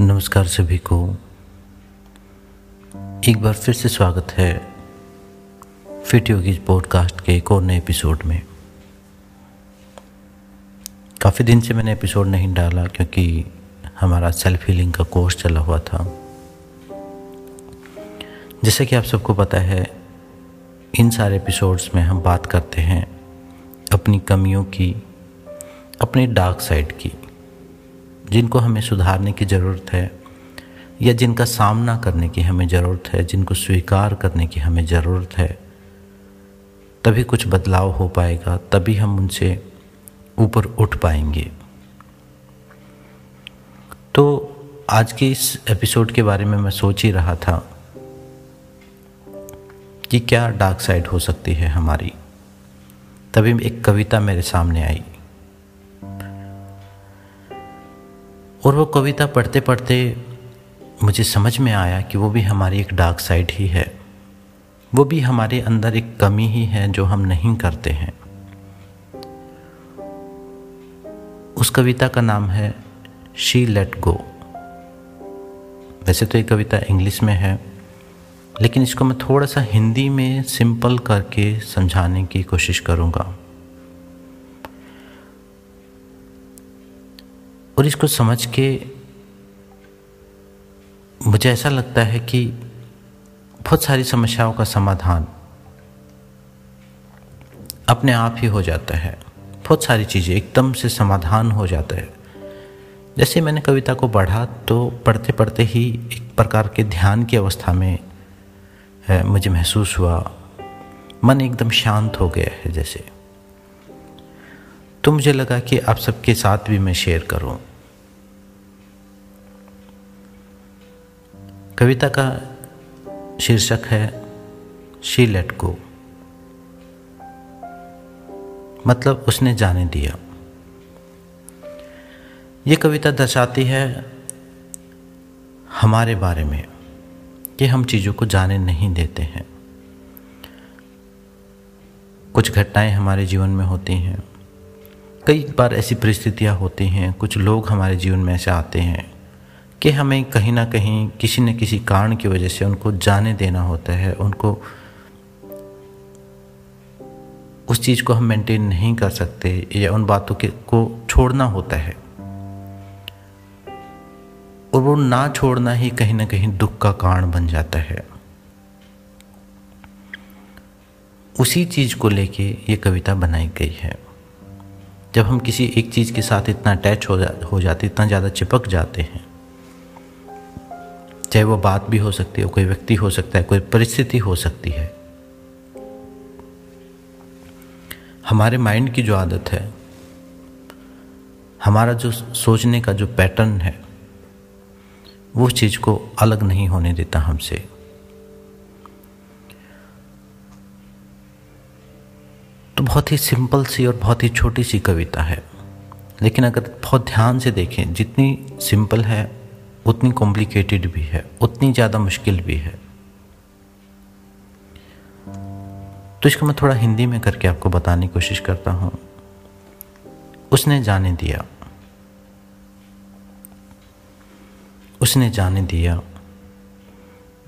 नमस्कार सभी को। एक बार फिर से स्वागत है फिट योगी पॉडकास्ट के एक और नए एपिसोड में। काफ़ी दिन से मैंने एपिसोड नहीं डाला क्योंकि हमारा सेल्फ हीलिंग का कोर्स चला हुआ था। जैसे कि आप सबको पता है, इन सारे एपिसोड्स में हम बात करते हैं अपनी कमियों की, अपने डार्क साइड की, जिनको हमें सुधारने की ज़रूरत है या जिनका सामना करने की हमें ज़रूरत है, जिनको स्वीकार करने की हमें ज़रूरत है, तभी कुछ बदलाव हो पाएगा, तभी हम उनसे ऊपर उठ पाएँगे। तो आज के इस एपिसोड के बारे में मैं सोच ही रहा था कि क्या डार्क साइड हो सकती है हमारी। तभी एक कविता मेरे सामने आई। और वो कविता पढ़ते पढ़ते मुझे समझ में आया कि वो भी हमारी एक डार्क साइड ही है। वो भी हमारे अंदर एक कमी ही है जो हम नहीं करते हैं। उस कविता का नाम है, शी लेट गो वैसे तो ये कविता इंग्लिश में है। लेकिन इसको मैं थोड़ा सा हिंदी में सिंपल करके समझाने की कोशिश करूँगा। और इसको समझ के मुझे ऐसा लगता है कि बहुत सारी समस्याओं का समाधान अपने आप ही हो जाता है। बहुत सारी चीज़ें एकदम से समाधान हो जाता है। जैसे मैंने कविता को पढ़ा तो पढ़ते पढ़ते ही एक प्रकार के ध्यान की अवस्था में मुझे महसूस हुआ, मन एकदम शांत हो गया है जैसे। तो मुझे लगा कि आप सबके साथ भी मैं शेयर करूँ। कविता का शीर्षक है, शी लेट को मतलब उसने जाने दिया। ये कविता दर्शाती है, हमारे बारे में। कि हम चीज़ों को जाने नहीं देते हैं। कुछ घटनाएँ हमारे जीवन में होती हैं। कई बार ऐसी परिस्थितियाँ होती हैं, कुछ लोग हमारे जीवन में ऐसे आते हैं कि हमें कहीं ना कहीं किसी न किसी कारण की वजह से उनको जाने देना होता है, उनको उस चीज़ को हम मेंटेन नहीं कर सकते या उन बातों के को छोड़ना होता है। और वो ना छोड़ना ही कहीं ना कहीं दुख का कारण बन जाता है। उसी चीज़ को लेके ये कविता बनाई गई है। जब हम किसी एक चीज़ के साथ इतना अटैच हो जा, हो जाते, इतना ज़्यादा चिपक जाते हैं, चाहे वो बात भी हो सकती है, कोई व्यक्ति हो सकता है, कोई परिस्थिति हो सकती है। हमारे माइंड की जो आदत है, हमारा जो सोचने का जो पैटर्न है वो चीज़ को अलग नहीं होने देता हमसे। तो बहुत ही सिंपल सी और बहुत ही छोटी सी कविता है। लेकिन अगर बहुत ध्यान से देखें, जितनी सिंपल है, उतनी कॉम्प्लिकेटेड भी है, उतनी ज़्यादा मुश्किल भी है। तो इसको मैं थोड़ा हिंदी में करके आपको बताने की कोशिश करता हूँ। उसने जाने दिया। उसने जाने दिया।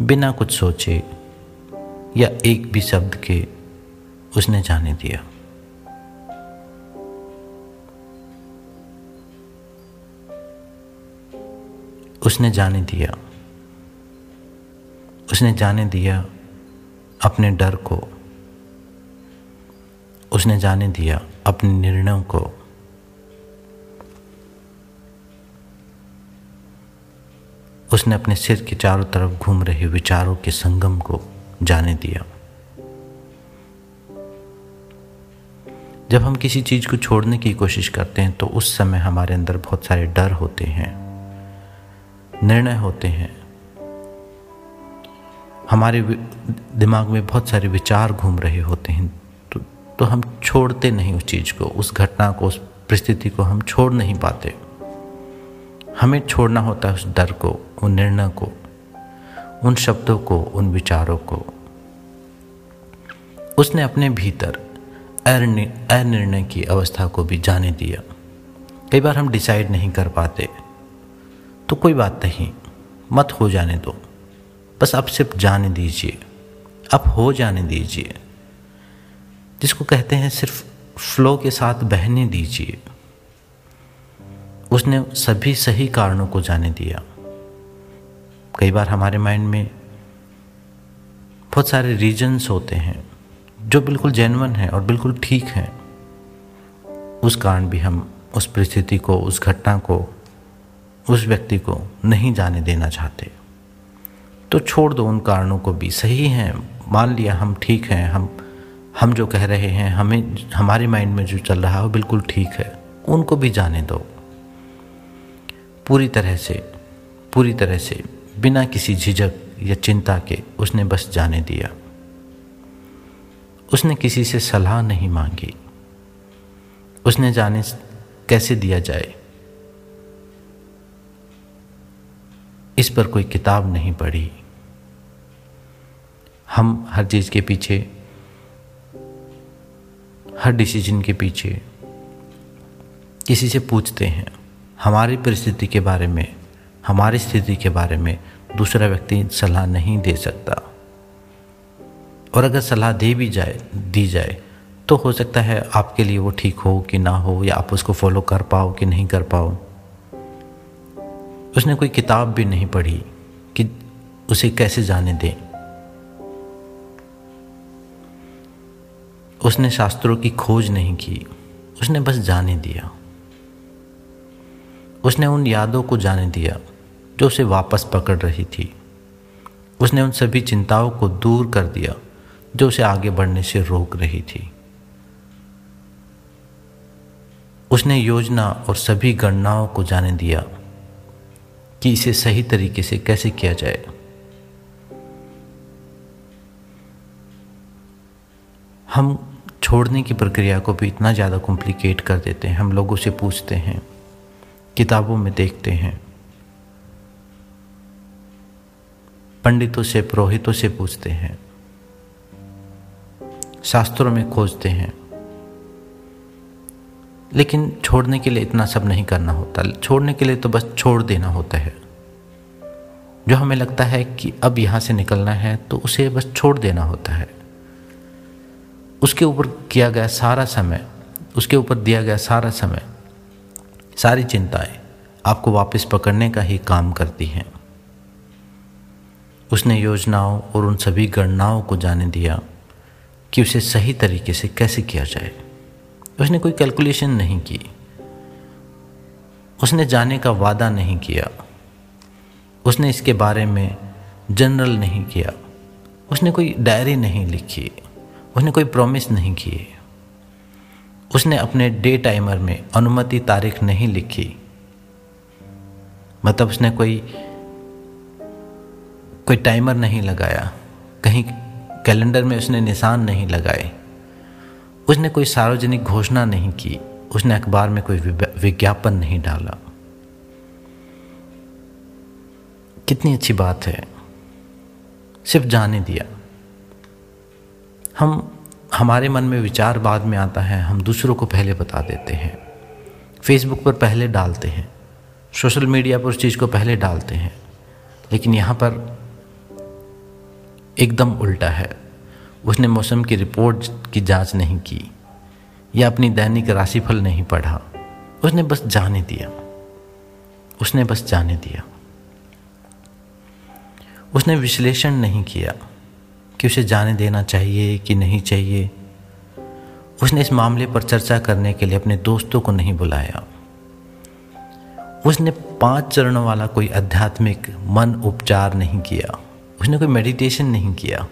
बिना कुछ सोचे या एक भी शब्द के उसने जाने दिया। उसने जाने दिया। उसने जाने दिया अपने डर को। उसने जाने दिया अपने निर्णयों को। उसने अपने सिर के चारों तरफ़ घूम रहे विचारों के संगम को जाने दिया। जब हम किसी चीज़ को छोड़ने की कोशिश करते हैं तो उस समय हमारे अंदर बहुत सारे डर होते हैं, निर्णय होते हैं। हमारे दिमाग में बहुत सारे विचार घूम रहे होते हैं तो तो हम छोड़ते नहीं उस चीज़ को, उस घटना को, उस परिस्थिति को हम छोड़ नहीं पाते। हमें छोड़ना होता है उस डर को, उन निर्णय को, उन शब्दों को, उन विचारों को। उसने अपने भीतर अनिर्णय की अवस्था को भी जाने दिया। कई बार हम डिसाइड नहीं कर पाते तो कोई बात नहीं, मत हो जाने दो। बस आप सिर्फ़ जाने दीजिए आप हो जाने दीजिए। जिसको कहते हैं सिर्फ़ फ्लो के साथ बहने दीजिए। उसने सभी सही कारणों को जाने दिया। कई बार हमारे माइंड में बहुत सारे रीजन्स होते हैं, जो बिल्कुल जेनवन है और बिल्कुल ठीक हैं। उस कारण भी हम उस परिस्थिति को, उस घटना को, उस व्यक्ति को नहीं जाने देना चाहते। तो छोड़ दो उन कारणों को भी। सही हैं, मान लिया हम ठीक हैं, हम हम जो कह रहे हैं, हमें, हमारे माइंड में जो चल रहा है वो बिल्कुल ठीक है, उनको भी जाने दो। पूरी तरह से, पूरी तरह से, बिना किसी झिझक या चिंता के उसने बस जाने दिया। उसने किसी से सलाह नहीं मांगी। उसने जाने कैसे दिया जाए? इस पर कोई किताब नहीं पढ़ी। हम हर चीज़ के पीछे, हर डिसीज़न के पीछे किसी से पूछते हैं। हमारी परिस्थिति के बारे में, हमारी स्थिति के बारे में दूसरा व्यक्ति सलाह नहीं दे सकता। और अगर सलाह दे भी जाए, दी जाए तो हो सकता है आपके लिए वो ठीक हो कि ना हो, या आप उसको फॉलो कर पाओ कि नहीं कर पाओ। उसने कोई किताब भी नहीं पढ़ी कि उसे कैसे जाने दें। उसने शास्त्रों की खोज नहीं की, उसने बस जाने दिया। उसने उन यादों को जाने दिया, जो उसे वापस पकड़ रही थी। उसने उन सभी चिंताओं को दूर कर दिया, जो उसे आगे बढ़ने से रोक रही थी। उसने योजना और सभी गणनाओं को जाने दिया कि इसे सही तरीके से कैसे किया जाए। हम छोड़ने की प्रक्रिया को भी इतना ज़्यादा कॉम्प्लिकेट कर देते हैं, हम लोगों से पूछते हैं। किताबों में देखते हैं। पंडितों से, पुरोहितों से पूछते हैं। शास्त्रों में खोजते हैं। लेकिन छोड़ने के लिए इतना सब नहीं करना होता। छोड़ने के लिए तो बस छोड़ देना होता है। जो हमें लगता है कि अब यहाँ से निकलना है तो उसे बस छोड़ देना होता है। उसके ऊपर किया गया सारा समय, उसके ऊपर दिया गया सारा समय सारी चिंताएँ आपको वापस पकड़ने का ही काम करती हैं। उसने योजनाओं और उन सभी गणनाओं को जाने दिया कि उसे सही तरीके से कैसे किया जाए। उसने कोई कैलकुलेशन नहीं की। उसने जाने का वादा नहीं किया। उसने इसके बारे में जनरल नहीं किया। उसने कोई डायरी नहीं लिखी। उसने कोई प्रॉमिस नहीं किए। उसने अपने डे टाइमर में अनुमति तारीख नहीं लिखी। मतलब उसने कोई कोई टाइमर नहीं लगाया। कहीं कैलेंडर में उसने निशान नहीं लगाए। उसने कोई सार्वजनिक घोषणा नहीं की। उसने अखबार में कोई विज्ञापन नहीं डाला। कितनी अच्छी बात है। सिर्फ़ जाने दिया। हम हमारे मन में विचार बाद में आता है, हम दूसरों को पहले बता देते हैं। फेसबुक पर पहले डालते हैं। सोशल मीडिया पर उस चीज़ को पहले डालते हैं। लेकिन यहाँ पर एकदम उल्टा है। उसने मौसम की रिपोर्ट की जाँच नहीं की, या अपनी दैनिक राशिफल नहीं पढ़ा। उसने बस जाने दिया। उसने बस जाने दिया। उसने विश्लेषण नहीं किया। कि उसे जाने देना चाहिए कि नहीं चाहिए। उसने इस मामले पर चर्चा करने के लिए अपने दोस्तों को नहीं बुलाया। उसने पाँच चरणों वाला कोई आध्यात्मिक मन उपचार नहीं किया। उसने कोई मेडिटेशन नहीं किया।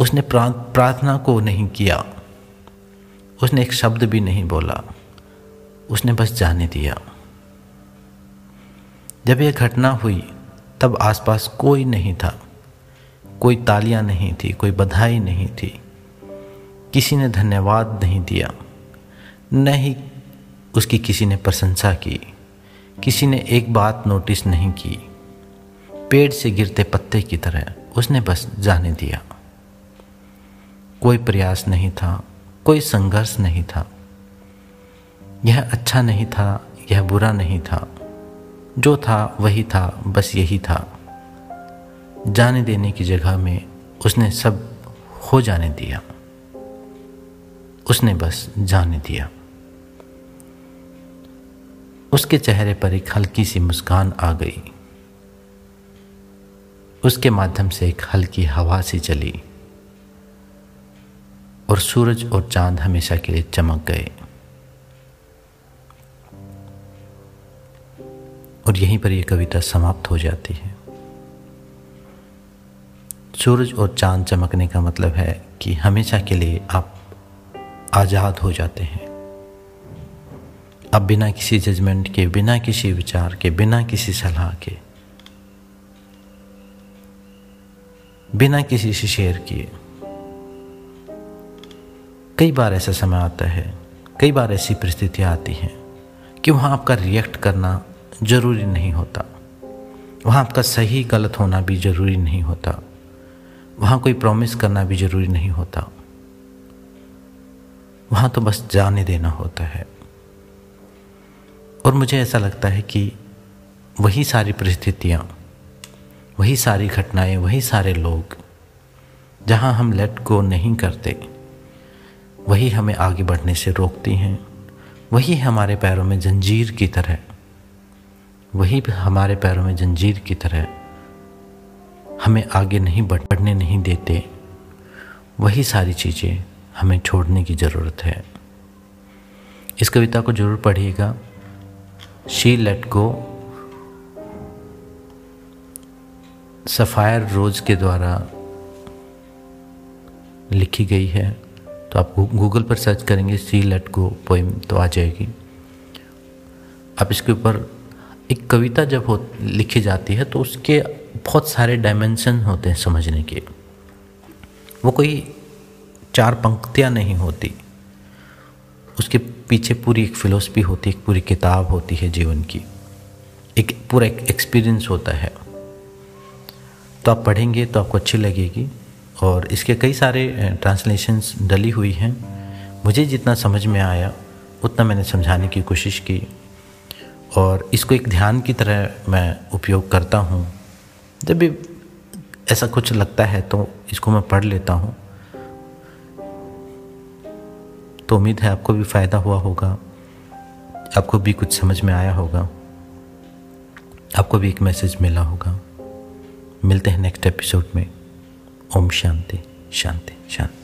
उसने प्रार्थना को नहीं किया। उसने एक शब्द भी नहीं बोला। उसने बस जाने दिया। जब यह घटना हुई, तब आसपास कोई नहीं था। कोई तालियाँ नहीं थी, कोई बधाई नहीं थी। किसी ने धन्यवाद नहीं दिया, न ही उसकी किसी ने प्रशंसा की। किसी ने एक बात नोटिस नहीं की। पेड़ से गिरते पत्ते की तरह उसने बस जाने दिया। कोई प्रयास नहीं था, कोई संघर्ष नहीं था। यह अच्छा नहीं था, यह बुरा नहीं था। जो था, वही था, बस यही था। जाने देने की जगह में उसने सब हो जाने दिया। उसने बस जाने दिया। उसके चेहरे पर एक हल्की सी मुस्कान आ गई। उसके माध्यम से एक हल्की हवा सी चली। और सूरज और चाँद हमेशा के लिए चमक गए। और यहीं पर यह कविता समाप्त हो जाती है। सूरज और चाँद चमकने का मतलब है कि हमेशा के लिए आप आज़ाद हो जाते हैं। अब बिना किसी जजमेंट के, बिना किसी विचार के, बिना किसी सलाह के, बिना किसी से शेयर किए। कई बार ऐसा समय आता है, कई बार ऐसी परिस्थितियाँ आती हैं कि वहाँ आपका रिएक्ट करना ज़रूरी नहीं होता। वहाँ आपका सही गलत होना भी ज़रूरी नहीं होता। वहाँ कोई प्रॉमिस करना भी ज़रूरी नहीं होता। वहाँ तो बस जाने देना होता है। और मुझे ऐसा लगता है कि वही सारी परिस्थितियाँ, वही सारी घटनाएँ, वही सारे लोग, जहाँ हम लेट गो नहीं करते, वही हमें आगे बढ़ने से रोकती हैं, वही हमारे पैरों में जंजीर की तरह वही हमारे पैरों में जंजीर की तरह हमें आगे नहीं बढ़ने नहीं देते। वही सारी चीज़ें हमें छोड़ने की ज़रूरत है। इस कविता को ज़रूर पढ़िएगा। She let go. Sapphire Rose के द्वारा लिखी गई है। तो आप गूगल पर सर्च करेंगे सी लेट गो पोइम तो आ जाएगी। आप इसके ऊपर एक कविता जब हो, लिखी जाती है तो उसके बहुत सारे डायमेंशन होते हैं समझने के। वो कोई चार पंक्तियाँ नहीं होती। उसके पीछे पूरी एक फ़िलोसफी होती है एक पूरी किताब होती है जीवन की। एक पूरा एक एक्सपीरियंस होता है। तो आप पढ़ेंगे तो आपको अच्छी लगेगी। और इसके कई सारे ट्रांसलेशंस डली हुई हैं। मुझे जितना समझ में आया, उतना मैंने समझाने की कोशिश की। और इसको एक ध्यान की तरह मैं उपयोग करता हूँ। जब भी ऐसा कुछ लगता है तो इसको मैं पढ़ लेता हूँ। तो उम्मीद है आपको भी फ़ायदा हुआ होगा। आपको भी कुछ समझ में आया होगा। आपको भी एक मैसेज मिला होगा। मिलते हैं नेक्स्ट एपिसोड में। ओम शांति शांति शांति।